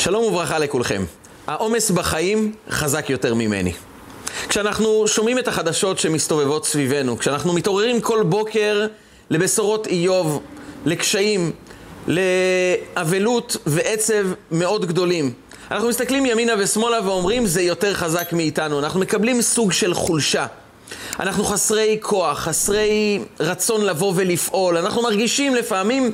שלום וברכה לכולכם. העומס בחיים חזק יותר ממני. כשאנחנו שומעים את החדשות שמסתובבות סביבנו, כשאנחנו מתעוררים כל בוקר לבשורות איוב, לקשיים, לאבלות ועצב מאוד גדולים, אנחנו מסתכלים ימינה ושמאלה ואומרים זה יותר חזק מאיתנו. אנחנו מקבלים סוג של חולשה. אנחנו חסרי כוח, חסרי רצון לבוא ולפעול. אנחנו מרגישים לפעמים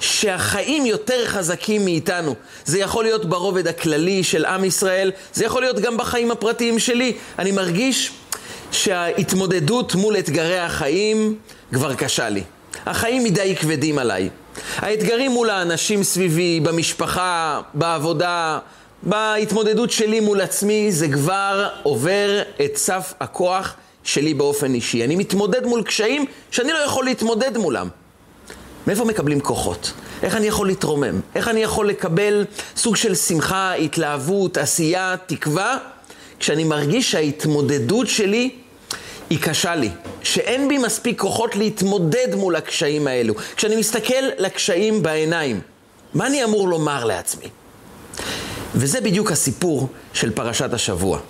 שהחיים יותר חזקים מאיתנו. זה יכול להיות ברובד הכללי של עם ישראל, זה יכול להיות גם בחיים הפרטיים שלי. אני מרגיש שההתמודדות מול אתגרי החיים כבר קשה לי. החיים מדי כבדים עליי. האתגרים מול האנשים סביבי, במשפחה, בעבודה, בהתמודדות שלי מול עצמי, זה כבר עובר את סף הכוח שלי באופן אישי. אני מתמודד מול קשיים שאני לא יכול להתמודד מולם. מאיפה מקבלים כוחות? איך אני יכול להתרומם? איך אני יכול לקבל סוג של שמחה, התלהבות, עשייה, תקווה, כשאני מרגיש שההתמודדות שלי היא קשה לי, שאין בי מספיק כוחות להתמודד מול הקשיים האלו. כשאני מסתכל לקשיים בעיניים, מה אני אמור לומר לעצמי? וזה בדיוק הסיפור של פרשת השבוע.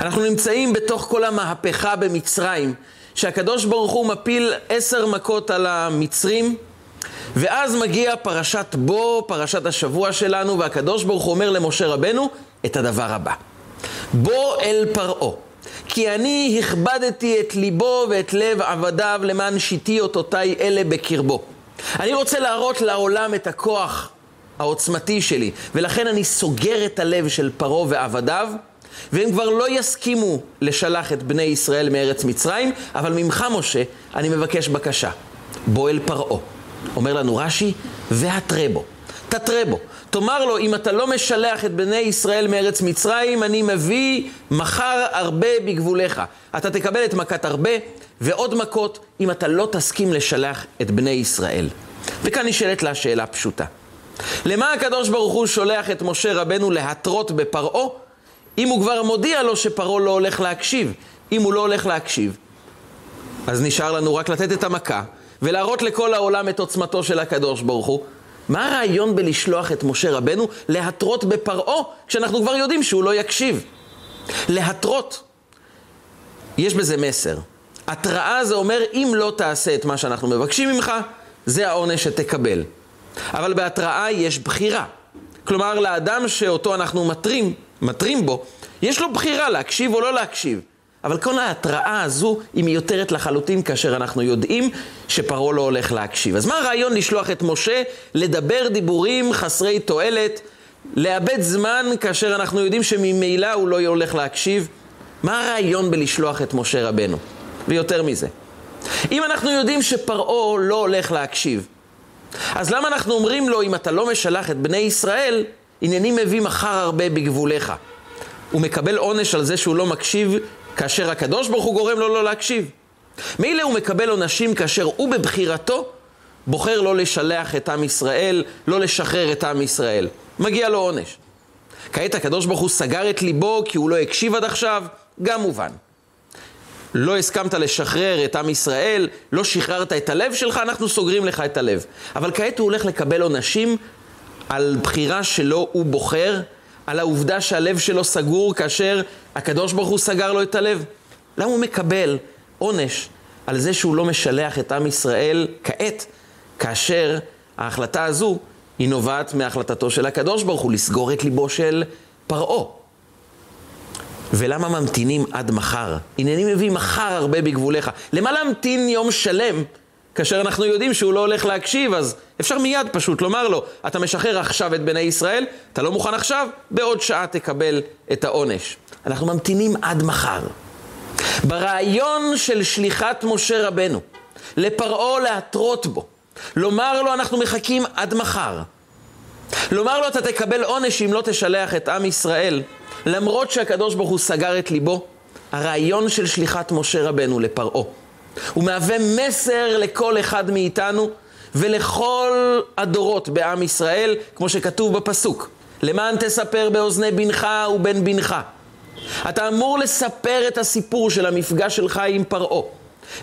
אנחנו נמצאים בתוך כל המהפכה במצרים, שהקדוש ברוך הוא מפיל עשר מכות על המצרים, ואז מגיע פרשת בו, פרשת השבוע שלנו, והקדוש ברוך הוא אומר למשה רבנו את הדבר הבא: בוא אל פרעה, כי אני הכבדתי את ליבו ואת לב עבדיו למען שיתי אותותיי אלה בקרבו. אני רוצה להראות לעולם את הכוח העוצמתי שלי, ולכן אני סוגר את הלב של פרעה ועבדיו, והם כבר לא יסכימו לשלח את בני ישראל מארץ מצרים, אבל ממך, משה, אני מבקש בקשה. בוא אל פרעה. אומר לנו רש"י, והתרה בו. תתרה בו. תאמר לו, אם אתה לא משלח את בני ישראל מארץ מצרים, אני מביא מחר הרבה בגבוליך. אתה תקבל את מכת הרבה ועוד מכות, אם אתה לא תסכים לשלח את בני ישראל. וכאן נשאלת לה שאלה פשוטה. למה הקדוש ברוך הוא שולח את משה רבנו להתרות בפרעה, אם הוא כבר מודיע לו שפרעה לא הולך להקשיב? אם הוא לא הולך להקשיב, אז נשאר לנו רק לתת את המכה ולהראות לכל העולם את עוצמתו של הקדוש ברוך הוא. מה הרעיון בלשלוח את משה רבנו להתרות בפרעה, כשאנחנו כבר יודעים שהוא לא יקשיב? להתרות, יש בזה מסר. התראה זה אומר, אם לא תעשה את מה שאנחנו מבקשים ממך, זה העונש שתקבל. אבל בהתראה יש בחירה. כלומר, לאדם שאותו אנחנו מטרים, מטרים בו, יש לו בחירה להקשיב או לא להקשיב. אבל כל ההתראה הזו היא מיותרת לחלוטין כאשר אנחנו יודעים שפרעה לא הולך להקשיב. אז מה הרעיון לשלוח את משה לדבר דיבורים חסרי תועלת, לאבד זמן כאשר אנחנו יודעים שממילא הוא לא הולך להקשיב? מה הרעיון בלשלוח את משה רבנו? ויותר מזה, אם אנחנו יודעים שפרעה לא הולך להקשיב, אז למה אנחנו אומרים לו, אם אתה לא משלח את בני ישראל, הנני מביא מחר הרבה בגבוליך? הוא מקבל עונש על זה שהוא לא מקשיב כאשר הקדוש ברוך הוא גורם לו לא להקשיב. מילא הוא מקבל עונשים כאשר הוא בבחירתו בוחר לא לשלח את עם ישראל, לא לשחרר את עם ישראל. מגיע לו עונש. כעת הקדוש ברוך הוא סגר את ליבו כי הוא לא הקשיב עד עכשיו, גם מובן. לא הסכמת לשחרר את עם ישראל, לא שחררת את הלב שלך, אנחנו סוגרים לך את הלב. אבל כעת הוא הולך לקבל עונשים על בחירה שלו הוא בוחר, על העובדה שהלב שלו סגור כאשר הקדוש ברוך הוא סגר לו את הלב. למה הוא מקבל עונש על זה שהוא לא משלח את עם ישראל כעת, כאשר ההחלטה הזו היא נובעת מהחלטתו של הקדוש ברוך הוא לסגור את ליבו של פרעה. ולמה ממתינים עד מחר? הנני מביא מחר הרבה בגבוליך. למה להמתין יום שלם כאשר אנחנו יודעים שהוא לא הולך להקשיב? אז אפשר מיד פשוט לומר לו, אתה משחרר עכשיו את בני ישראל, אתה לא מוכן עכשיו, בעוד שעה תקבל את העונש. אנחנו ממתינים עד מחר. ברעיון של שליחת משה רבנו, לפרעה להתרות בו, לומר לו אנחנו מחכים עד מחר. לומר לו אתה תקבל עונש אם לא תשלח את עם ישראל. למרות שהקדוש ברוך הוא סגר את ליבו, הרעיון של שליחת משה רבנו לפרעה, הוא מהווה מסר לכל אחד מאיתנו ולכל הדורות בעם ישראל, כמו שכתוב בפסוק, למען תספר באוזני בנך ובן בנך. אתה אמור לספר את הסיפור של המפגש שלך עם פרעה.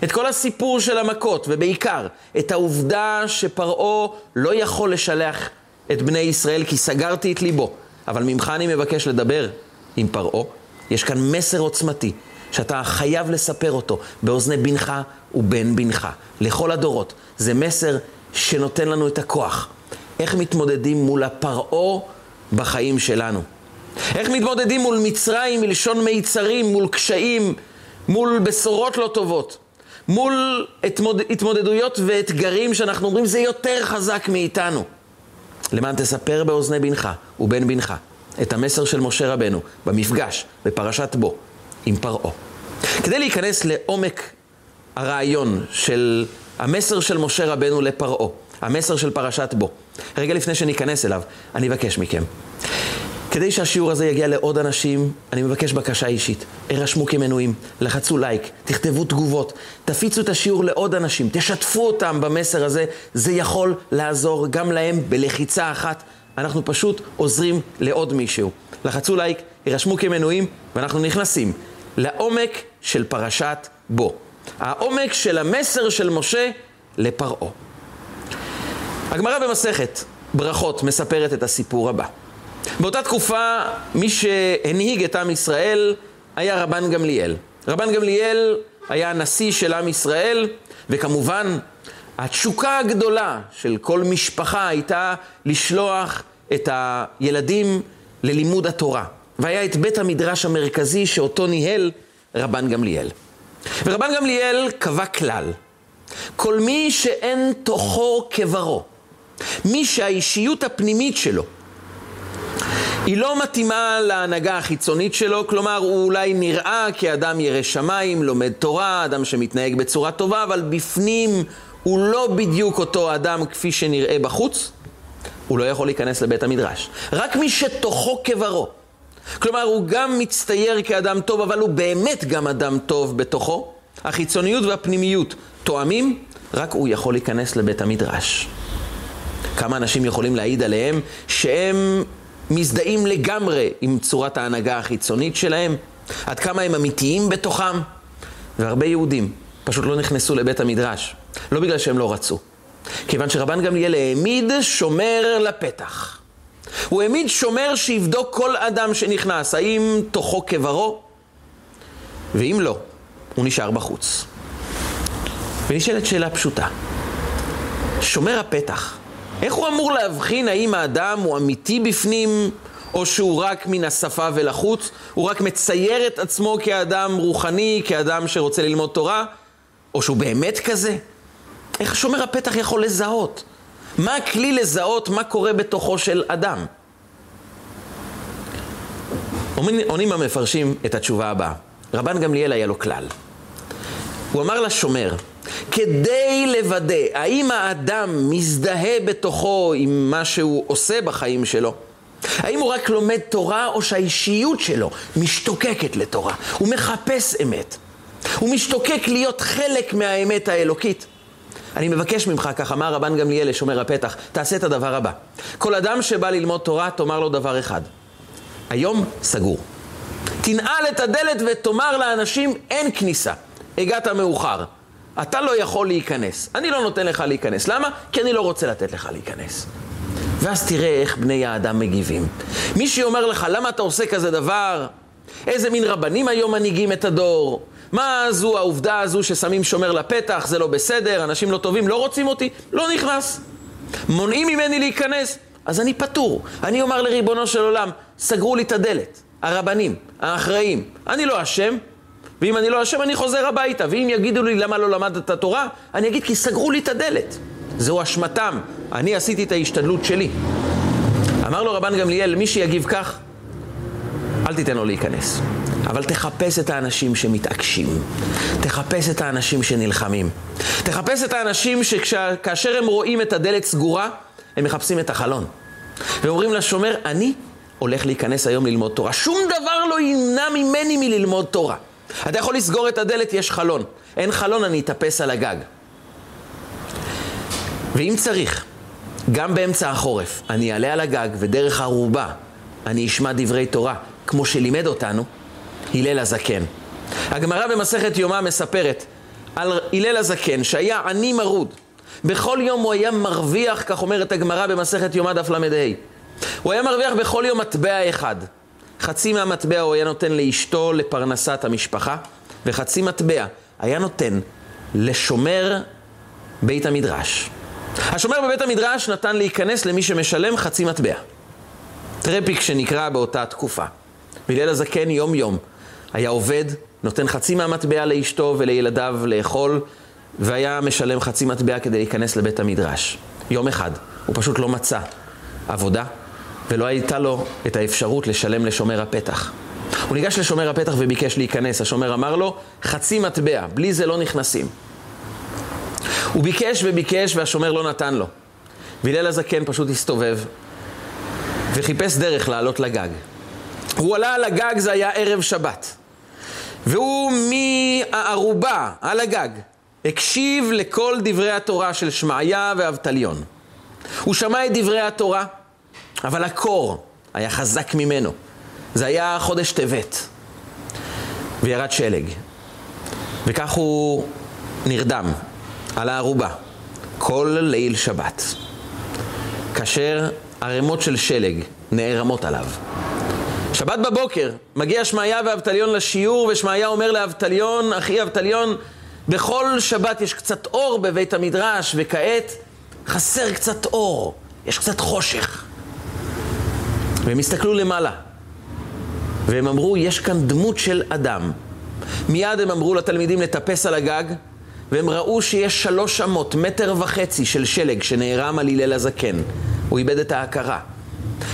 את כל הסיפור של המכות, ובעיקר את העובדה שפרעה לא יכול לשלח את בני ישראל כי סגרתי את ליבו. אבל ממך אני מבקש לדבר עם פרעה. יש כאן מסר עוצמתי, שאתה חייב לספר אותו באוזני בנך ובן בנך, לכל הדורות. זה מסר שנותן לנו את הכוח. איך מתמודדים מול הפרעה בחיים שלנו? איך מתמודדים מול מצרים מלשון מיצרים, מול קשיים, מול בשורות לא טובות, מול התמוד... התמודדויות ואתגרים שאנחנו אומרים זה יותר חזק מאיתנו. למען תספר באוזני בנך ובן בנך את המסר של משה רבנו במפגש, בפרשת בו, עם פרעה. כדי להיכנס לעומק הרעיון של המסר של משה רבנו לפרעה, המסר של פרשת בו, רגע לפני שניכנס אליו, אני אבקש מכם. כדי שהשיעור הזה יגיע לעוד אנשים, אני מבקש בקשה אישית. הרשמו כמנויים, לחצו לייק, תכתבו תגובות, תפיצו את השיעור לעוד אנשים, תשתפו אותם במסר הזה, זה יכול לעזור גם להם בלחיצה אחת. אנחנו פשוט עוזרים לעוד מישהו. לחצו לייק, הרשמו כמנויים, ואנחנו נכנסים לעומק של פרשת בו. העומק של המסר של משה לפרעה. הגמרא במסכת ברכות מספרת את הסיפור הבא. באותה תקופה, מי שהנהיג את עם ישראל היה רבן גמליאל. רבן גמליאל היה הנשיא של עם ישראל, וכמובן, התשוקה הגדולה של כל משפחה הייתה לשלוח את הילדים ללימוד התורה. והיה את בית המדרש המרכזי שאותו ניהל רבן גמליאל. ורבן גמליאל קבע כלל, כל מי שאין תוכו כברו, מי שהאישיות הפנימית שלו היא לא מתאימה להנהגה החיצונית שלו, כלומר הוא אולי נראה כאדם ירא שמיים, לומד תורה, אדם שמתנהג בצורה טובה, אבל בפנים הוא לא בדיוק אותו אדם כפי שנראה בחוץ, הוא לא יכול להיכנס לבית המדרש. רק מי שתוכו כברו. כלומר, הוא גם מצטייר כאדם טוב, אבל הוא באמת גם אדם טוב בתוכו. החיצוניות והפנימיות תואמים, רק הוא יכול להיכנס לבית המדרש. כמה אנשים יכולים להעיד עליהם שהם מזדהים לגמרי עם צורת ההנהגה החיצונית שלהם, עד כמה הם אמיתיים בתוכם, והרבה יהודים פשוט לא נכנסו לבית המדרש, לא בגלל שהם לא רצו, כיוון שרבן גמליאל העמיד שומר לפתח. הוא העמיד שומר שיבדוק כל אדם שנכנס, האם תוכו כברו, ואם לא, הוא נשאר בחוץ. ונשאלת שאלה פשוטה, שומר הפתח, איך הוא אמור להבחין האם האדם הוא אמיתי בפנים, או שהוא רק מן השפה ולחוץ? הוא רק מצייר את עצמו כאדם רוחני, כאדם שרוצה ללמוד תורה? או שהוא באמת כזה? איך שומר הפתח יכול לזהות? מה הכלי לזהות מה קורה בתוכו של אדם? עונים המפרשים את התשובה הבאה. רבן גמליאל היה לו כלל. הוא אמר לשומר, כדי לוודא האם האדם מזדהה בתוכו עם מה שהוא עושה בחיים שלו. האם הוא רק לומד תורה או שהאישיות שלו משתוקקת לתורה? הוא מחפש אמת. הוא משתוקק להיות חלק מהאמת האלוקית. אני מבקש ממך, כך אמר רבן גמליאל לשומר הפתח, תעשה את הדבר הבא. כל אדם שבא ללמוד תורה, תאמר לו דבר אחד. היום סגור. תנעל את הדלת ותאמר לאנשים, אין כניסה. הגעת מאוחר. אתה לא יכול להיכנס. אני לא נותן לך להיכנס. למה? כי אני לא רוצה לתת לך להיכנס. ואז תראה איך בני האדם מגיבים. מי שאומר לך, למה אתה עושה כזה דבר? איזה מין רבנים היום מנהיגים את הדור? מה זו העובדה הזו ששמים שומר לפתח, זה לא בסדר, אנשים לא טובים, לא רוצים אותי? לא נכנס. מונעים ממני להיכנס, אז אני פטור. אני אומר לריבונו של עולם, סגרו לי את הדלת. הרבנים, האחראים. אני לא אשם, ואם אני לא אשם, אני חוזר הביתה. ואם יגידו לי למה לא למדת את התורה, אני אגיד כי סגרו לי את הדלת. זו אשמתם. אני עשיתי את ההשתדלות שלי. אמר לו רבן גמליאל, מי שיגיב כך, אל תיתן לו להיכנס. אבל תחפש את האנשים שמתעקשים. תחפש את האנשים שנלחמים. תחפש את האנשים שכאשר הם רואים את הדלת סגורה, הם מחפשים את החלון. ואומרים לשומר, אני הולך להיכנס היום ללמוד תורה. שום דבר לא ימנע ממני מללמוד תורה. אתה יכול לסגור את הדלת, יש חלון. אין חלון, אני אטפס על הגג. ואם צריך, גם באמצע החורף, אני אעלה על הגג ודרך ערובה אני אשמע דברי תורה, כמו שלימד אותנו הלל הזקן. הגמרא במסכת יומא מספרת על הלל הזקן שהיה עני מרוד. בכל יום הוא היה מרוויח, כך אומרת הגמרא במסכת יומא דף ל"ה, הוא היה מרוויח בכל יום מטבע אחד. חצי מהמטבע הוא היה נותן לאשתו לפרנסת המשפחה, וחצי מטבע היה נותן לשומר בית המדרש. השומר בבית המדרש נתן להיכנס למי שמשלם חצי מטבע. טרפיק שנקרא באותה תקופה. והלל הזקן יום יום היה עובד, נותן חצי מהמטבע לאשתו ולילדיו לאכול, והיה משלם חצי מטבע כדי להיכנס לבית המדרש. יום אחד, הוא פשוט לא מצא עבודה, ולא הייתה לו את האפשרות לשלם לשומר הפתח. הוא ניגש לשומר הפתח וביקש להיכנס. השומר אמר לו, חצי מטבע, בלי זה לא נכנסים. הוא ביקש וביקש והשומר לא נתן לו. והלל הזקן פשוט הסתובב וחיפש דרך לעלות לגג. הוא עלה על הגג, זה היה ערב שבת. והוא מהערובה, על הגג, הקשיב לכל דברי התורה של שמעיה ואבטליון. הוא שמע את דברי התורה, אבל הקור היה חזק ממנו. זה היה חודש טבת, וירד שלג. וכך הוא נרדם על הערובה כל ליל שבת, כאשר ערימות של שלג נערמות עליו. שבת בבוקר, מגיע שמעיה ואבטליון לשיעור, ושמעיה אומר לאבטליון, אחי אבטליון, בכל שבת יש קצת אור בבית המדרש, וכעת חסר קצת אור, יש קצת חושך. והם הסתכלו למעלה, והם אמרו, יש כאן דמות של אדם. מיד הם אמרו לתלמידים לטפס על הגג, והם ראו שיש שלוש אמות, מטר וחצי של שלג שנערם על הלל הזקן. הוא איבד את ההכרה.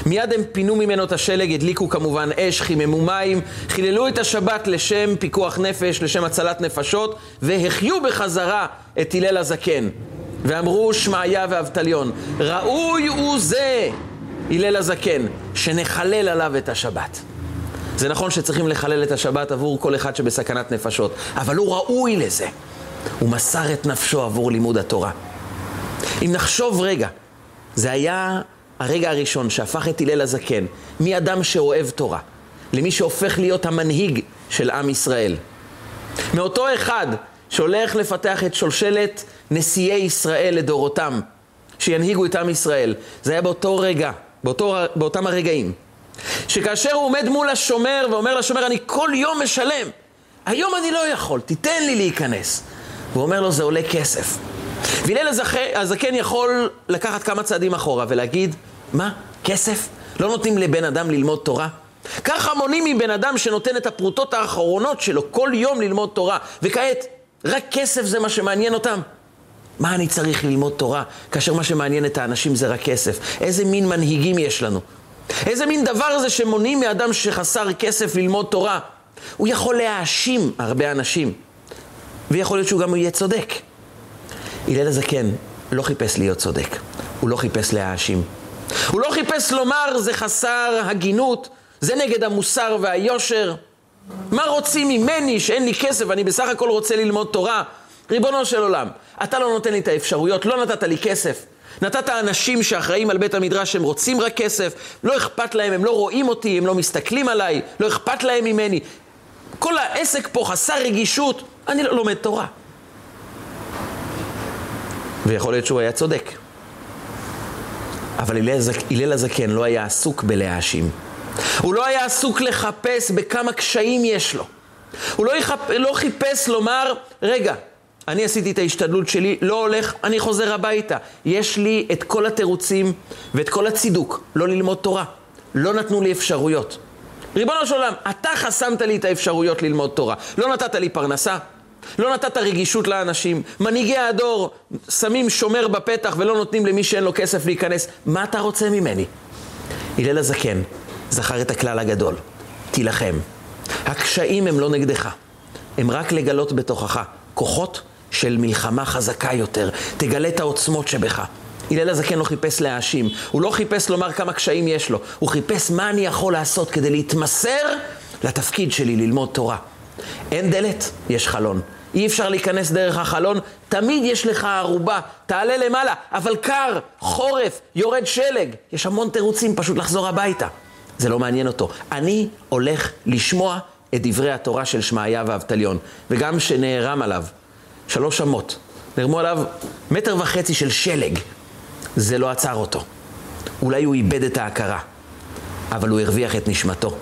מיד הם פינו ממנו את השלג, הדליקו כמובן אש, חיממו מים, חיללו את השבת לשם פיקוח נפש, לשם הצלת נפשות, והחיו בחזרה את הלל הזקן. ואמרו שמעיה ואבטליון, ראוי הוא זה, הלל הזקן, שנחלל עליו את השבת. זה נכון שצריכים לחלל את השבת עבור כל אחד שבסכנת נפשות, אבל הוא ראוי לזה. הוא מסר את נפשו עבור לימוד התורה. אם נחשוב רגע, זה היה הרגע הראשון שהפך את הלל הזקן מאדם שאוהב תורה למי שהופך להיות המנהיג של עם ישראל. מאותו אחד שהולך לפתח את שושלת נשיאי ישראל לדורותם, שינהיגו את עם ישראל. זה היה באותו רגע, באותו, באותם הרגעים. שכאשר הוא עומד מול השומר ואומר לשומר, אני כל יום משלם, היום אני לא יכול, תיתן לי להיכנס. והוא אומר לו, זה עולה כסף. והלל הזקן יכול לקחת כמה צעדים אחורה ולהגיד, מה, כסף? לא נותנים לבן אדם ללמוד תורה? ככה מונעים מבן אדם שנותן את הפרוטות האחרונות שלו כל יום ללמוד תורה, וכעת, רק כסף זה מה שמעניין אותם? מה אני צריך ללמוד תורה, כאשר מה שמעניין את האנשים זה רק כסף? איזה מין מנהיגים יש לנו? איזה מין דבר זה שמונעים מאדם שחסר כסף ללמוד תורה? הוא יכול להאשים הרבה אנשים, ויכול להיות שהוא גם יהיה צודק. הלל הזקן לא חיפש להיות צודק, הוא לא חיפש להאשים. הוא לא חיפש לומר זה חסר הגינות, זה נגד המוסר והיושר. מה רוצים ממני שאין לי כסף, אני בסך הכל רוצה ללמוד תורה? ריבונו של עולם, אתה לא נותן לי את האפשרויות, לא נתת לי כסף. נתת אנשים שאחראים על בית המדרש, הם רוצים רק כסף, לא אכפת להם, הם לא רואים אותי, הם לא מסתכלים עליי, לא אכפת להם ממני. כל העסק פה חסר רגישות, אני לא לומד תורה. ויכול להיות שהוא היה צודק. אבל הלל הזקן לא היה עסוק בלהאשים. הוא לא היה עסוק לחפש בכמה קשיים יש לו. הוא לא, יחפ... לא חיפש לומר, רגע, אני עשיתי את ההשתדלות שלי, לא הולך, אני חוזר הביתה. יש לי את כל התירוצים ואת כל הצידוק לא ללמוד תורה. לא נתנו לי אפשרויות. ריבונו של עולם, אתה חסמת לי את האפשרויות ללמוד תורה. לא נתת לי פרנסה, לא נתת רגישות לאנשים. מנהיגי הדור שמים שומר בפתח ולא נותנים למי שאין לו כסף להיכנס. מה אתה רוצה ממני? הלל הזקן זכר את הכלל הגדול, תילחם. הקשיים הם לא נגדך, הם רק לגלות בתוכך כוחות של מלחמה חזקה יותר. תגלה את העוצמות שבך. הלל הזקן לא חיפש להאשים, הוא לא חיפש לומר כמה קשיים יש לו, הוא חיפש מה אני יכול לעשות כדי להתמסר לתפקיד שלי ללמוד תורה. אין דלת, יש חלון. אי אפשר להיכנס דרך החלון, תמיד יש לך ערובה, תעלה למעלה, אבל קר, חורף, יורד שלג. יש המון תירוצים פשוט לחזור הביתה. זה לא מעניין אותו. אני הולך לשמוע את דברי התורה של שמעיה ואבטליון, וגם שנערם עליו שלוש אמות, נערמו עליו מטר וחצי של שלג, זה לא עצר אותו. אולי הוא איבד את ההכרה, אבל הוא הרוויח את נשמתו.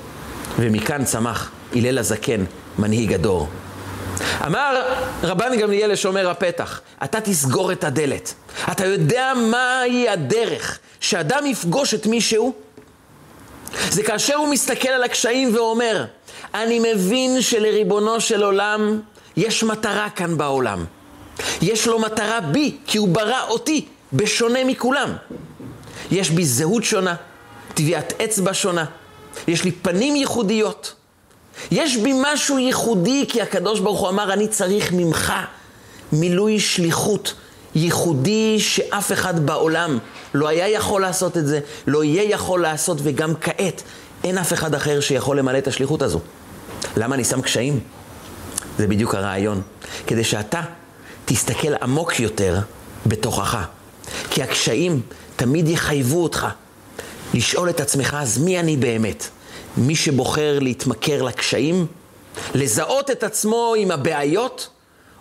ומכאן צמח הלל הזקן, מנהיג הדור. אמר רבן גמליאל לשומר הפתח, אתה תסגור את הדלת. אתה יודע מהי הדרך שאדם יפגוש את מישהו? זה כאשר הוא מסתכל על הקשיים ואומר, אני מבין שלריבונו של עולם יש מטרה כאן בעולם. יש לו מטרה בי, כי הוא ברא אותי, בשונה מכולם. יש בי זהות שונה, טביעת אצבע שונה, יש לי פנים ייחודיות. יש בי משהו ייחודי, כי הקדוש ברוך הוא אמר, אני צריך ממך מילוי שליחות ייחודי שאף אחד בעולם לא היה יכול לעשות את זה, לא יהיה יכול לעשות, וגם כעת אין אף אחד אחר שיכול למלא את השליחות הזו. למה אני שם קשיים? זה בדיוק הרעיון. כדי שאתה תסתכל עמוק יותר בתוכך. כי הקשיים תמיד יחייבו אותך לשאול את עצמך, אז מי אני באמת? מי שבוחר להתמכר לקשיים, לזהות את עצמו עם הבעיות,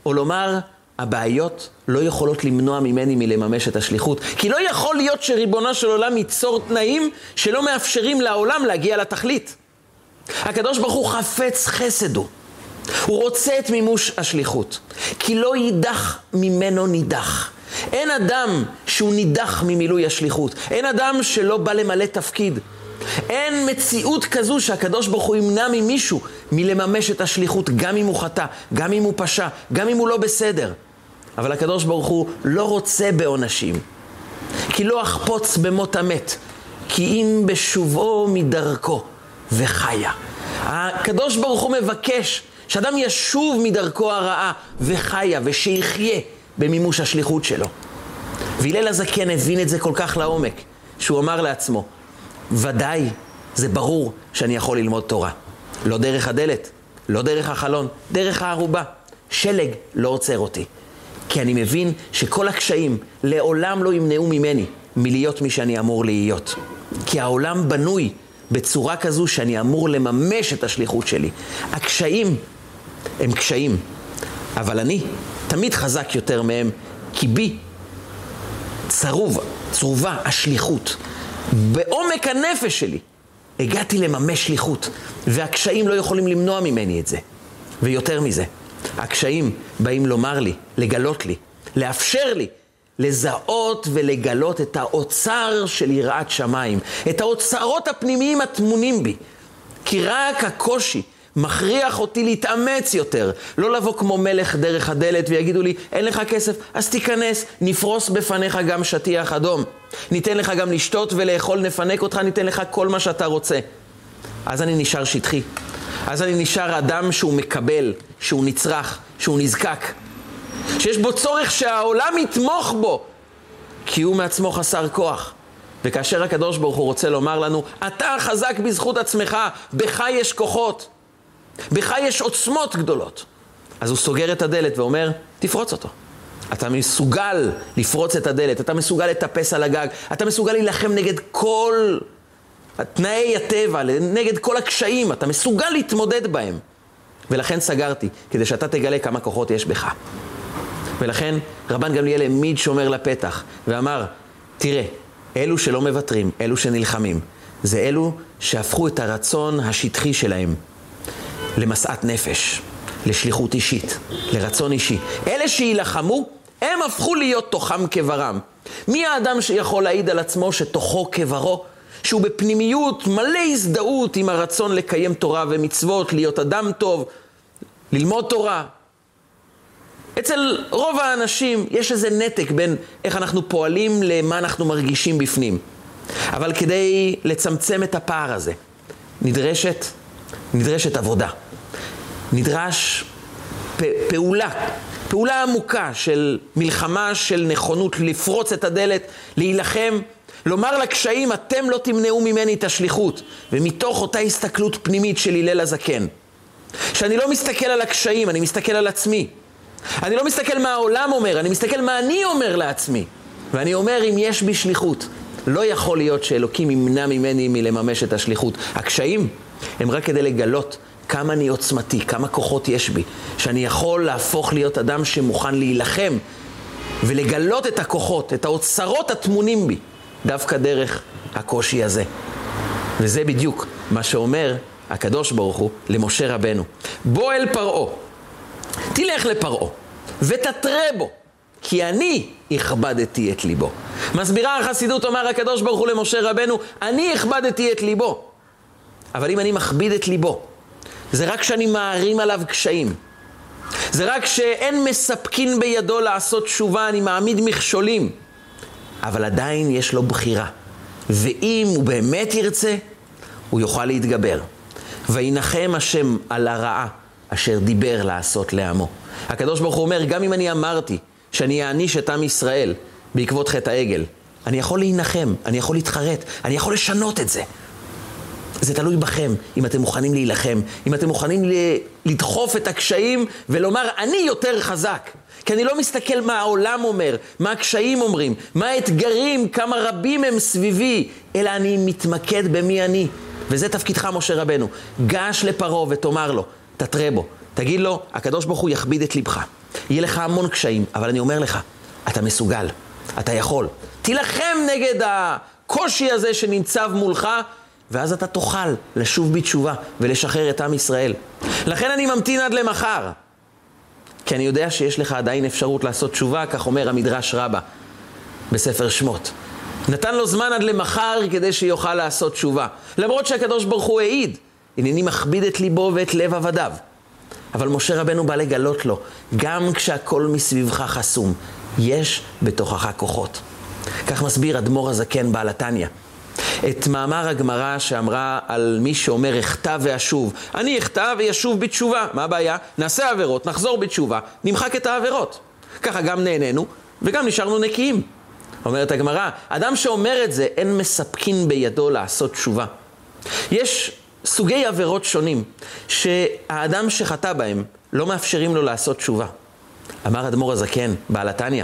או לומר, הבעיות לא יכולות למנוע ממני מלממש את השליחות. כי לא יכול להיות שריבונו של עולם ייצור תנאים שלא מאפשרים לעולם להגיע לתכלית. הקדוש ברוך הוא חפץ חסד הוא. הוא רוצה את מימוש השליחות. כי לא יידח ממנו נידח. אין אדם שהוא נידח ממילוי השליחות. אין אדם שלא בא למלא תפקיד. אין מציאות כזו שהקדוש ברוך הוא ימנע ממישהו מלממש את השליחות, גם אם הוא חטא, גם אם הוא פשע, גם אם הוא לא בסדר. אבל הקדוש ברוך הוא לא רוצה בעונשים. כי לא אחפוץ במות המת, כי אם בשובו מדרכו וחיה. הקדוש ברוך הוא מבקש שאדם ישוב מדרכו הרעה וחיה ושיחיה במימוש השליחות שלו. והלל הזקן הבין את זה כל כך לעומק, שהוא אמר לעצמו, ודאי, זה ברור שאני יכול ללמוד תורה. לא דרך הדלת, לא דרך החלון, דרך הערובה. שלג לא עוצר אותי. כי אני מבין שכל הקשיים לעולם לא ימנעו ממני מלהיות מי שאני אמור להיות. כי העולם בנוי בצורה כזו שאני אמור לממש את השליחות שלי. הקשיים הם קשיים, אבל אני תמיד חזק יותר מהם, כי בי צרוב, צרובה השליחות. בעומק הנפש שלי הגעתי לממש שליחות, והקשיים לא יכולים למנוע ממני את זה. ויותר מזה, הקשיים באים לומר לי, לגלות לי, לאפשר לי לזהות ולגלות את האוצר של יראת שמיים, את האוצרות הפנימיים הטמונים בי. כי רק הקושי מכריח אותי להתאמץ יותר, לא לבוא כמו מלך דרך הדלת ויגידו לי, אין לך כסף, אז תיכנס, נפרוס בפניך גם שטיח אדום. ניתן לך גם לשתות ולאכול, נפנק אותך, ניתן לך כל מה שאתה רוצה. אז אני נשאר שטחי. אז אני נשאר אדם שהוא מקבל, שהוא נצרך, שהוא נזקק. שיש בו צורך שהעולם יתמוך בו, כי הוא מעצמו חסר כוח. וכאשר הקדוש ברוך הוא רוצה לומר לנו, אתה חזק בזכות עצמך, בך יש כוחות. בך יש עוצמות גדולות. אז הוא סוגר את הדלת ואומר, תפרוץ אותו. אתה מסוגל לפרוץ את הדלת, אתה מסוגל לטפס על הגג, אתה מסוגל להילחם נגד כל תנאי הטבע, נגד כל הקשיים, אתה מסוגל להתמודד בהם. ולכן סגרתי, כדי שאתה תגלה כמה כוחות יש בך. ולכן רבן גמליאל העמיד שומר לפתח ואמר, תראה, אלו שלא מוותרים, אלו שנלחמים, זה אלו שהפכו את הרצון השטחי שלהם למשאת נפש, לשליחות אישית, לרצון אישי. אלה שיילחמו, הם הפכו להיות תוכם כברם. מי האדם שיכול להעיד על עצמו שתוכו כברו? שהוא בפנימיות מלא הזדהות עם הרצון לקיים תורה ומצוות, להיות אדם טוב, ללמוד תורה. אצל רוב האנשים יש איזה נתק בין איך אנחנו פועלים למה אנחנו מרגישים בפנים. אבל כדי לצמצם את הפער הזה, נדרשת, נדרשת עבודה. נדרש פ, פעולה, פעולה עמוקה של מלחמה, של נכונות לפרוץ את הדלת, להילחם, לומר לקשיים, אתם לא תמנעו ממני את השליחות. ומתוך אותה הסתכלות פנימית של הלל הזקן, שאני לא מסתכל על הקשיים, אני מסתכל על עצמי. אני לא מסתכל מה העולם אומר, אני מסתכל מה אני אומר לעצמי. ואני אומר, אם יש בי שליחות, לא יכול להיות שאלוקים ימנע ממני מלממש את השליחות. הקשיים הם רק כדי לגלות כמה אני עוצמתי, כמה כוחות יש בי, שאני יכול להפוך להיות אדם שמוכן להילחם ולגלות את הכוחות, את האוצרות הטמונים בי, דווקא דרך הקושי הזה. וזה בדיוק מה שאומר הקדוש ברוך הוא למשה רבנו. בוא אל פרעה, תלך לפרעה ותתרה בו, כי אני הכבדתי את ליבו. מסבירה החסידות, אומר הקדוש ברוך הוא למשה רבנו, אני הכבדתי את ליבו. אבל אם אני מכביד את ליבו, זה רק כשאני מערים עליו קשיים. זה רק שאין מספקין בידו לעשות תשובה, אני מעמיד מכשולים. אבל עדיין יש לו בחירה. ואם הוא באמת ירצה, הוא יוכל להתגבר. וינחם השם על הרעה אשר דיבר לעשות לעמו. הקדוש ברוך הוא אומר, גם אם אני אמרתי שאני אעניש את עם ישראל בעקבות חטא העגל, אני יכול להנחם, אני יכול להתחרט, אני יכול לשנות את זה. זה תלוי בכם, אם אתם מוכנים להילחם, אם אתם מוכנים לדחוף את הקשיים ולומר, אני יותר חזק. כי אני לא מסתכל מה העולם אומר, מה הקשיים אומרים, מה האתגרים, כמה רבים הם סביבי, אלא אני מתמקד במי אני. וזה תפקידך, משה רבנו. גש לפרעה ותאמר לו, תתרה בו. תגיד לו, הקדוש ברוך הוא יכביד את לבך. יהיה לך המון קשיים, אבל אני אומר לך, אתה מסוגל, אתה יכול. תילחם נגד הקושי הזה שניצב מולך, ואז אתה תוכל לשוב בתשובה ולשחרר את עם ישראל. לכן אני ממתין עד למחר. כי אני יודע שיש לך עדיין אפשרות לעשות תשובה, כך אומר המדרש רבה בספר שמות. נתן לו זמן עד למחר כדי שיוכל לעשות תשובה. למרות שהקדוש ברוך הוא העיד, הנני מכביד את ליבו ואת לב עבדיו. אבל משה רבנו בא לגלות לו, גם כשהכל מסביבך חסום, יש בתוכך כוחות. כך מסביר אדמו"ר הזקן בעל התניא. את מאמר הגמרא שאמרה על מי שאומר אחטא ואשוב. אני אחטא וישוב בתשובה. מה הבעיה? נעשה עבירות, נחזור בתשובה, נמחק את העבירות. ככה גם נהנינו וגם נשארנו נקיים. אומרת הגמרא, אדם שאומר את זה, אין מספקין בידו לעשות תשובה. יש סוגי עבירות שונים, שהאדם שחטא בהם, לא מאפשרים לו לעשות תשובה. אמר אדמו"ר הזקן, בעל התניא,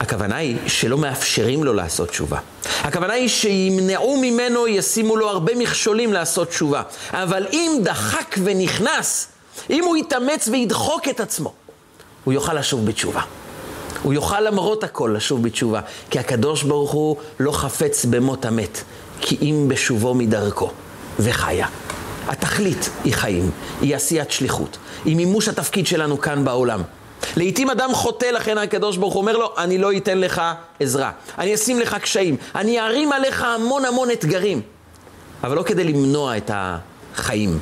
הכוונה היא שלא מאפשרים לו לעשות תשובה. הכוונה היא שימנעו ממנו, ישימו לו הרבה מכשולים לעשות תשובה. אבל אם דחק ונכנס, אם הוא יתאמץ וידחוק את עצמו, הוא יוכל לשוב בתשובה. הוא יוכל למרות הכל לשוב בתשובה, כי הקדוש ברוך הוא לא חפץ במות המת, כי אם בשובו מדרכו וחיה. התכלית היא חיים, היא עשיית שליחות, היא מימוש התפקיד שלנו כאן בעולם. לעתים אדם חוטא, לכן הקדוש ברוך הוא אומר לו, אני לא אתן לך עזרה. אני אשים לך קשיים. אני ארים עליך המון המון אתגרים. אבל לא כדי למנוע את החיים,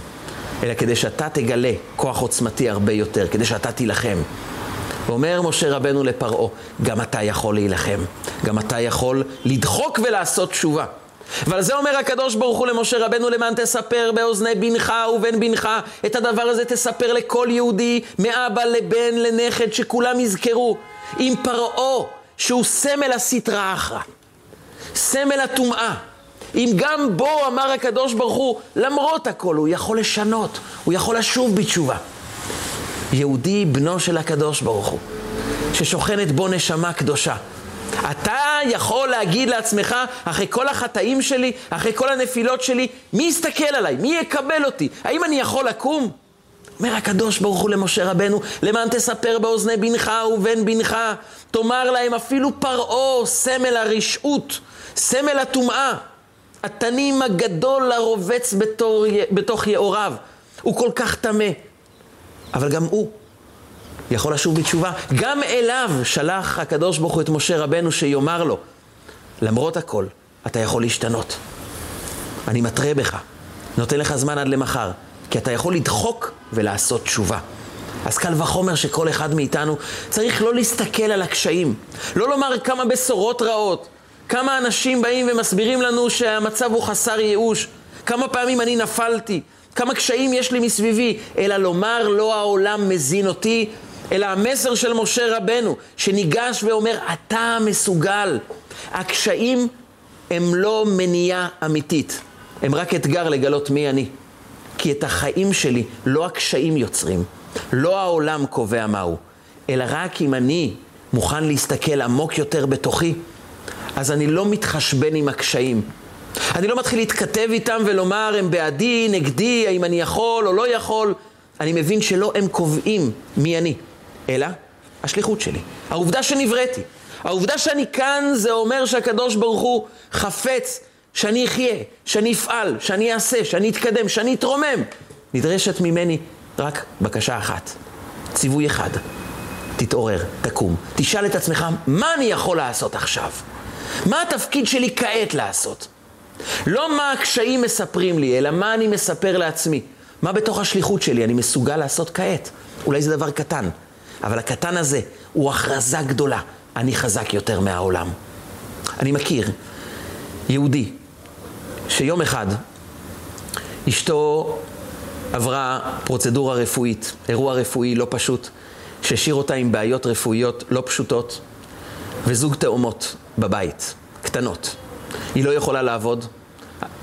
אלא כדי שאתה תגלה כוח עוצמתי הרבה יותר, כדי שאתה תילחם. ואומר משה רבנו לפרעה, גם אתה יכול להילחם, גם אתה יכול לדחוק ולעשות תשובה. ועל זה אומר הקדוש ברוך הוא למשה רבנו למען תספר באוזני בנך ובן בנך את הדבר הזה תספר לכל יהודי מאבא לבן לנכד שכולם יזכרו עם פרעה שהוא סמל הסטרא אחרא סמל הטומאה. אם גם בו אמר הקדוש ברוך הוא למרות הכל הוא יכול לשנות הוא יכול לשוב בתשובה. יהודי בנו של הקדוש ברוך הוא ששוכנת בו נשמה קדושה אתה יכול להגיד לעצמך, אחרי כל החטאים שלי, אחרי כל הנפילות שלי, מי יסתכל עליי? מי יקבל אותי? האם אני יכול לקום? אומר הקדוש ברוך הוא למשה רבנו, למען תספר באוזני בנך ובן בנך, תאמר להם אפילו פרעה, סמל הרשעות, סמל הטומאה, התנים הגדול הרובץ בתור, בתוך יאוריו, הוא כל כך טמא, אבל גם הוא יכול לשוב בתשובה. גם אליו שלח הקדוש ברוך הוא את משה רבנו שיאמר לו, למרות הכל, אתה יכול להשתנות. אני מתרה בך, נותן לך זמן עד למחר, כי אתה יכול לדחוק ולעשות תשובה. אז קל וחומר שכל אחד מאיתנו צריך לא להסתכל על הקשיים, לא לומר כמה בשורות רעות, כמה אנשים באים ומסבירים לנו שהמצב הוא חסר ייאוש, כמה פעמים אני נפלתי, כמה קשיים יש לי מסביבי, אלא לומר לא העולם מזין אותי, אלא המסר של משה רבנו, שניגש ואומר, אתה מסוגל. הקשיים הם לא מניעה אמיתית, הם רק אתגר לגלות מי אני. כי את החיים שלי לא הקשיים יוצרים, לא העולם קובע מהו, אלא רק אם אני מוכן להסתכל עמוק יותר בתוכי, אז אני לא מתחשבן עם הקשיים. אני לא מתחיל להתכתב איתם ולומר, הם בעדי, נגדי, האם אני יכול או לא יכול. אני מבין שלא הם קובעים מי אני. אלא השליחות שלי. העובדה שנבראתי. העובדה שאני כאן זה אומר שהקדוש ברוך הוא חפץ שאני אחיה, שאני אפעל, שאני אעשה, שאני אתקדם, שאני אתרומם, נדרשת ממני רק בקשה אחת, ציווי אחד. תתעורר, תקום, תשאל את עצמך, מה אני יכול לעשות עכשיו? מה התפקיד שלי כעת לעשות? לא מה הקשיים מספרים לי, אלא מה אני מספר לעצמי. מה בתוך השליחות שלי אני מסוגל לעשות כעת? אולי זה דבר קטן, אבל הקטן הזה הוא הכרזה גדולה. אני חזק יותר מהעולם. אני מכיר יהודי שיום אחד אשתו עברה פרוצדורה רפואית, אירוע רפואי לא פשוט, שהשאיר אותה עם בעיות רפואיות לא פשוטות, וזוג תאומות בבית, קטנות. היא לא יכולה לעבוד,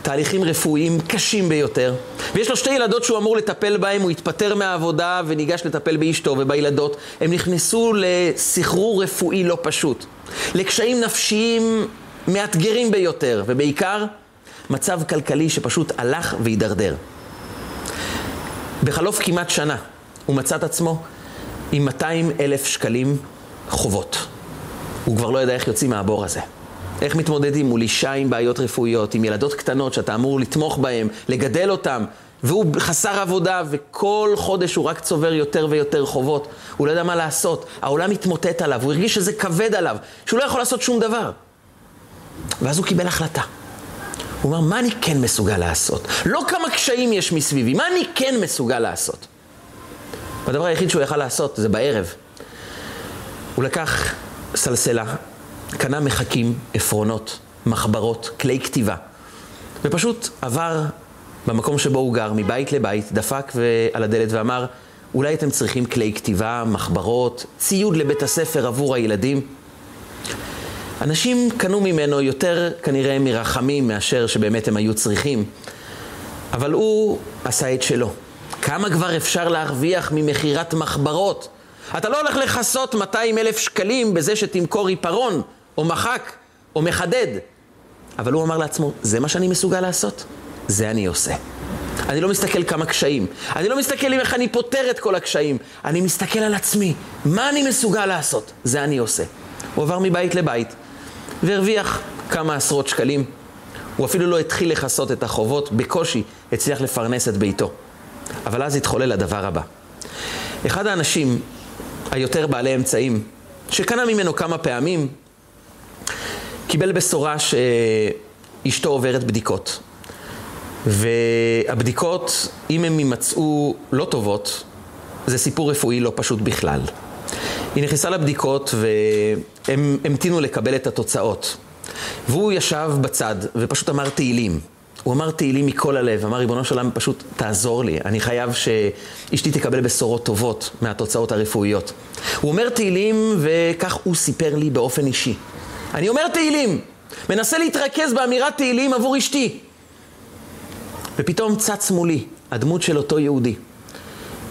תהליכים רפואיים קשים ביותר, ויש לו שתי ילדות שהוא אמור לטפל בהן, הוא התפטר מהעבודה וניגש לטפל באשתו ובילדות. הם נכנסו לסחרור רפואי לא פשוט, לקשיים נפשיים מאתגרים ביותר, ובעיקר מצב כלכלי שפשוט הלך והידרדר. בחלוף כמעט שנה הוא מצא את עצמו עם 200 אלף שקלים חובות. הוא כבר לא ידע איך יוצאים מהבור הזה. איך מתמודדים מול אישה עם בעיות רפואיות, עם ילדות קטנות שאתה אמור לתמוך בהן, לגדל אותן, והוא חסר עבודה, וכל חודש הוא רק צובר יותר ויותר חובות. הוא לא יודע מה לעשות, העולם מתמוטט עליו, הוא הרגיש שזה כבד עליו, שהוא לא יכול לעשות שום דבר. ואז הוא קיבל החלטה. הוא אמר, מה אני כן מסוגל לעשות? לא כמה קשיים יש מסביבי, מה אני כן מסוגל לעשות? והדבר היחיד שהוא יכל לעשות זה בערב. הוא לקח סלסלה, קנה מחקים, עפרונות, מחברות, כלי כתיבה, ופשוט עבר במקום שבו הוא גר, מבית לבית, דפק על הדלת ואמר, אולי אתם צריכים כלי כתיבה, מחברות, ציוד לבית הספר עבור הילדים. אנשים קנו ממנו יותר כנראה מרחמים מאשר שבאמת הם היו צריכים, אבל הוא עשה את שלו. כמה כבר אפשר להרוויח ממכירת מחברות? אתה לא הולך לכסות 200 אלף שקלים בזה שתמכור עיפרון, או מחק, או מחדד. אבל הוא אמר לעצמו, זה מה שאני מסוגל לעשות? זה אני עושה. אני לא מסתכל כמה קשיים, אני לא מסתכל איך אני פותר את כל הקשיים, אני מסתכל על עצמי, מה אני מסוגל לעשות? זה אני עושה. הוא עבר מבית לבית, והרוויח כמה עשרות שקלים. הוא אפילו לא התחיל לכסות את החובות, בקושי הצליח לפרנס את ביתו. אבל אז התחולל הדבר הבא. אחד האנשים היותר בעלי אמצעים, שקנה ממנו כמה פעמים, קיבל בשורה שאשתו עוברת בדיקות. והבדיקות, אם הן יימצאו לא טובות, זה סיפור רפואי לא פשוט בכלל. היא נכנסה לבדיקות והם המתינו לקבל את התוצאות. והוא ישב בצד ופשוט אמר תהילים. הוא אמר תהילים מכל הלב, אמר ריבונו של עולם, פשוט תעזור לי, אני חייב שאשתי תקבל בשורות טובות מהתוצאות הרפואיות. הוא אומר תהילים וכך הוא סיפר לי באופן אישי. אני אומר תהילים, מנסה להתרכז באמירת תהילים עבור אשתי. ופתאום צץ מולי הדמות של אותו יהודי,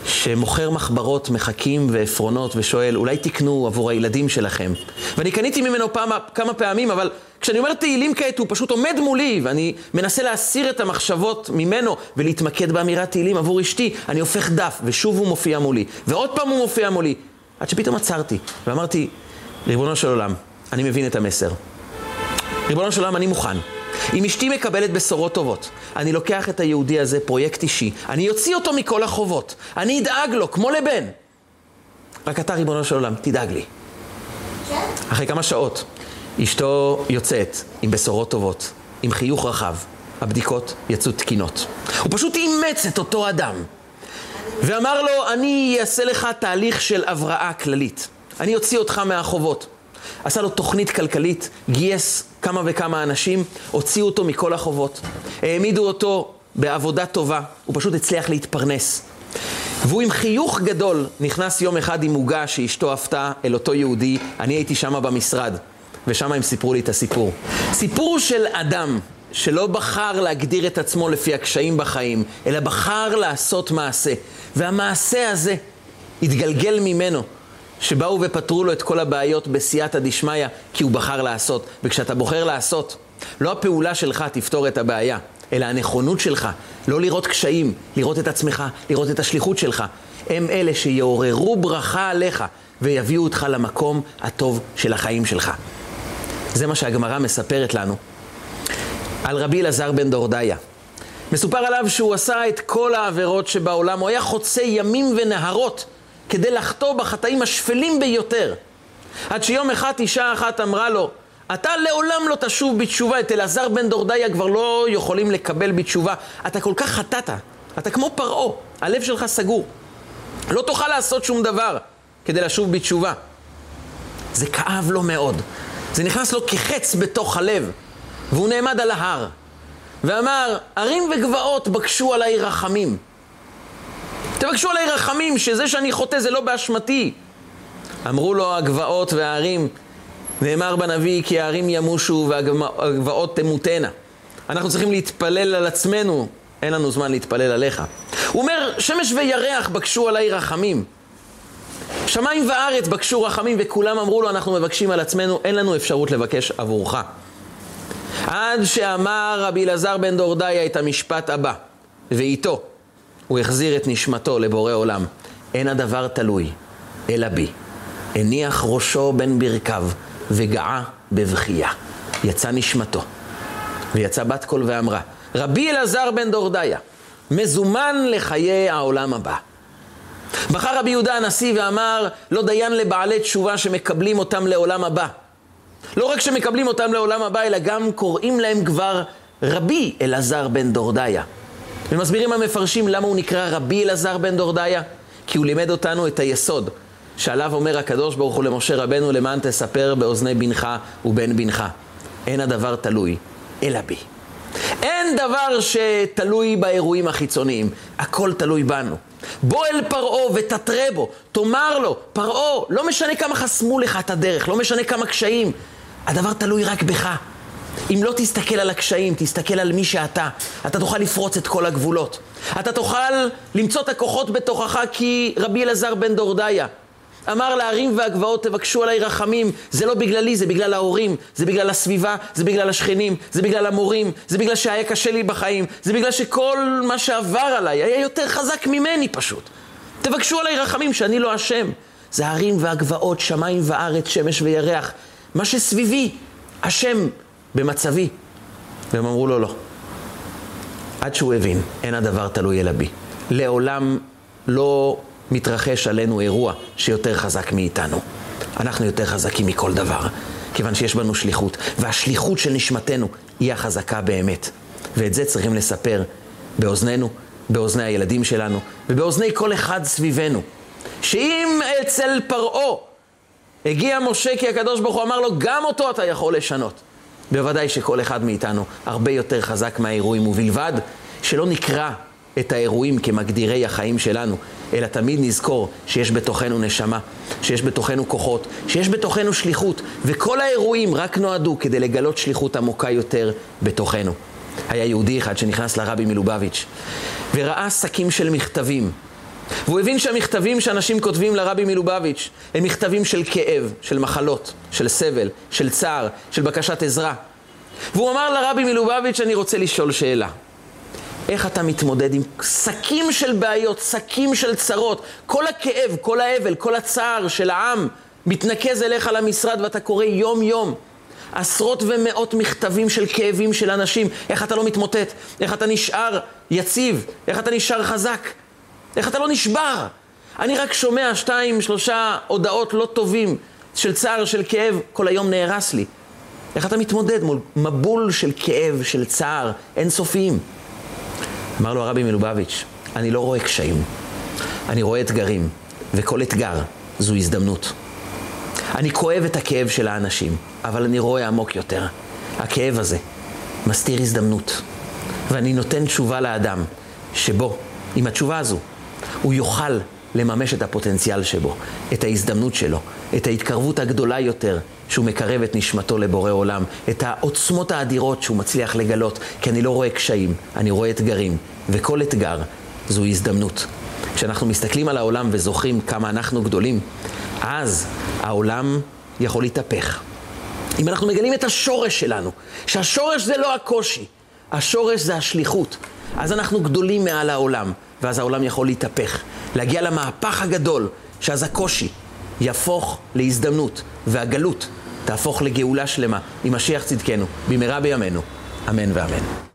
שמוכר מחברות, מחקים ועפרונות ושואל, אולי תקנו עבור הילדים שלכם. ואני קניתי ממנו פעם, כמה פעמים, אבל כשאני אומר תהילים כעת, הוא פשוט עומד מולי, ואני מנסה להסיר את המחשבות ממנו ולהתמקד באמירת תהילים עבור אשתי. אני הופך דף, ושוב הוא מופיע מולי, ועוד פעם הוא מופיע מולי. עד שפתאום עצרתי, ואמרתי, ריבונו של עולם, אני מבין את המסר. ריבונו של עולם, אני מוכן. אם אשתי מקבלת בשורות טובות, אני לוקח את היהודי הזה, פרויקט אישי, אני אוציא אותו מכל החובות, אני אדאג לו, כמו לבן. רק אתה, ריבונו של עולם, תדאג לי. כן. אחרי כמה שעות, אשתו יוצאת עם בשורות טובות, עם חיוך רחב. הבדיקות יצאו תקינות. הוא פשוט אימץ את אותו אדם, ואמר לו, אני אעשה לך תהליך של הבראה כללית. אני אוציא אותך מהחובות. עשה לו תוכנית כלכלית, גייס כמה וכמה אנשים, הוציאו אותו מכל החובות, העמידו אותו בעבודה טובה, הוא פשוט הצליח להתפרנס. והוא עם חיוך גדול נכנס יום אחד עם עוגה שאשתו עפתה אל אותו יהודי, אני הייתי שם במשרד, ושם הם סיפרו לי את הסיפור. סיפור של אדם שלא בחר להגדיר את עצמו לפי הקשיים בחיים, אלא בחר לעשות מעשה. והמעשה הזה התגלגל ממנו שבאו ופתרו לו את כל הבעיות בסייעתא דשמיא, כי הוא בחר לעשות. וכשאתה בוחר לעשות, לא הפעולה שלך תפתור את הבעיה, אלא הנכונות שלך, לא לראות קשיים, לראות את עצמך, לראות את השליחות שלך. הם אלה שיעוררו ברכה עליך ויביאו אותך למקום הטוב של החיים שלך. זה מה שהגמרא מספרת לנו. על רבי אלעזר בן דורדיה. מסופר עליו שהוא עשה את כל העבירות שבעולם, הוא היה חוצה ימים ונהרות כדי לחטוא בחטאים השפלים ביותר. עד שיום אחד אישה אחת אמרה לו, אתה לעולם לא תשוב בתשובה, את אלעזר בן דורדיה כבר לא יכולים לקבל בתשובה. אתה כל כך חטאת, אתה כמו פרעה, הלב שלך סגור. לא תוכל לעשות שום דבר כדי לשוב בתשובה. זה כאב לו מאוד. זה נכנס לו כחץ בתוך הלב, והוא נעמד על ההר, ואמר, ערים וגבעות בקשו עליי רחמים. תבקשו עליי רחמים, שזה שאני חוטא זה לא באשמתי. אמרו לו הגבעות והערים, נאמר בנביא כי הערים ימושו והגבעות תמותנה. אנחנו צריכים להתפלל על עצמנו, אין לנו זמן להתפלל עליך. הוא אומר, שמש וירח בקשו עליי רחמים. שמיים וארץ בקשו רחמים וכולם אמרו לו, אנחנו מבקשים על עצמנו, אין לנו אפשרות לבקש עבורך. עד שאמר רבי אלעזר בן דורדיה את המשפט הבא, ואיתו הוא החזיר את נשמתו לבורא עולם. אין הדבר תלוי, אלא בי. הניח ראשו בין ברכיו וגאה בבכייה. יצא נשמתו. ויצא בת קול ואמרה, רבי אלעזר בן דורדיה, מזומן לחיי העולם הבא. בחר רבי יהודה הנשיא ואמר, לא דיין לבעלי תשובה שמקבלים אותם לעולם הבא. לא רק שמקבלים אותם לעולם הבא, אלא גם קוראים להם כבר רבי אלעזר בן דורדיה. ומסבירים המפרשים למה הוא נקרא רבי אלעזר בן דורדיה, כי הוא לימד אותנו את היסוד, שעליו אומר הקדוש ברוך הוא למשה רבנו, למען תספר באוזני בנך ובן בנך. אין הדבר תלוי, אלא בי. אין דבר שתלוי באירועים החיצוניים, הכל תלוי בנו. בוא אל פרעה ותתרה בו, תאמר לו, פרעה, לא משנה כמה חסמו לך את הדרך, לא משנה כמה קשיים, הדבר תלוי רק בך. אם לא תסתכל על הקשיים, תסתכל על מי שאתה, אתה תוכל לפרוץ את כל הגבולות. אתה תוכל למצוא את הכוחות בתוכך, כי רבי אלעזר בן דורדיה אמר להרים והגבעות תבקשו עליי רחמים, זה לא בגללי, זה בגלל ההורים, זה בגלל הסביבה, זה בגלל השכנים, זה בגלל המורים, זה בגלל שהיה קשה לי בחיים, זה בגלל שכל מה שעבר עליי היה יותר חזק ממני פשוט. תבקשו עליי רחמים שאני לא אשם. זה הרים והגבעות, שמיים וארץ, שמש וירח. מה שסביבי, אשם במצבי. והם אמרו לו לא. עד שהוא הבין, אין הדבר תלוי אלא בי. לעולם לא מתרחש עלינו אירוע שיותר חזק מאיתנו. אנחנו יותר חזקים מכל דבר, כיוון שיש בנו שליחות, והשליחות של נשמתנו היא החזקה באמת. ואת זה צריכים לספר באוזנינו, באוזני הילדים שלנו, ובאוזני כל אחד סביבנו. שאם אצל פרעה הגיע משה כי הקדוש ברוך הוא אמר לו, גם אותו אתה יכול לשנות. בוודאי שכל אחד מאיתנו הרבה יותר חזק מהאירועים, ובלבד שלא נקרא את האירועים כמגדירי החיים שלנו, אלא תמיד נזכור שיש בתוכנו נשמה, שיש בתוכנו כוחות, שיש בתוכנו שליחות, וכל האירועים רק נועדו כדי לגלות שליחות עמוקה יותר בתוכנו. היה יהודי אחד שנכנס לרבי מלובביץ' וראה שקים של מכתבים. והוא הבין שהמכתבים שאנשים כותבים לרבי מלובביץ' הם מכתבים של כאב, של מחלות, של סבל, של צער, של בקשת עזרה. והוא אמר לרבי מלובביץ', אני רוצה לשאול שאלה. איך אתה מתמודד עם שקים של בעיות, שקים של צרות, כל הכאב, כל האבל, כל הצער של העם מתנקז אליך למשרד ואתה קורא יום-יום. עשרות ומאות מכתבים של כאבים של אנשים, איך אתה לא מתמוטט, איך אתה נשאר יציב, איך אתה נשאר חזק, איך אתה לא נשבר. אני רק שומע שתיים, שלושה הודעות לא טובים של צער, של כאב, כל היום נהרס לי. איך אתה מתמודד מול מבול של כאב, של צער, אינסופיים? אמר לו הרבי מלובביץ', אני לא רואה קשיים, אני רואה אתגרים, וכל אתגר זו הזדמנות. אני כואב את הכאב של האנשים, אבל אני רואה עמוק יותר. הכאב הזה מסתיר הזדמנות, ואני נותן תשובה לאדם, שבו, עם התשובה הזו, הוא יוכל לממש את הפוטנציאל שבו, את ההזדמנות שלו, את ההתקרבות הגדולה יותר שהוא מקרב את נשמתו לבורא עולם, את העוצמות האדירות שהוא מצליח לגלות, כי אני לא רואה קשיים, אני רואה אתגרים, וכל אתגר זו הזדמנות. כשאנחנו מסתכלים על העולם וזוכרים כמה אנחנו גדולים, אז העולם יכול להתהפך. אם אנחנו מגלים את השורש שלנו, שהשורש זה לא הקושי, השורש זה השליחות, אז אנחנו גדולים מעל העולם, ואז העולם יכול להתהפך, להגיע למהפך הגדול, שאז הקושי יהפוך להזדמנות, והגלות תהפוך לגאולה שלמה עם משיח צדקנו, במהרה בימינו. אמן ואמן.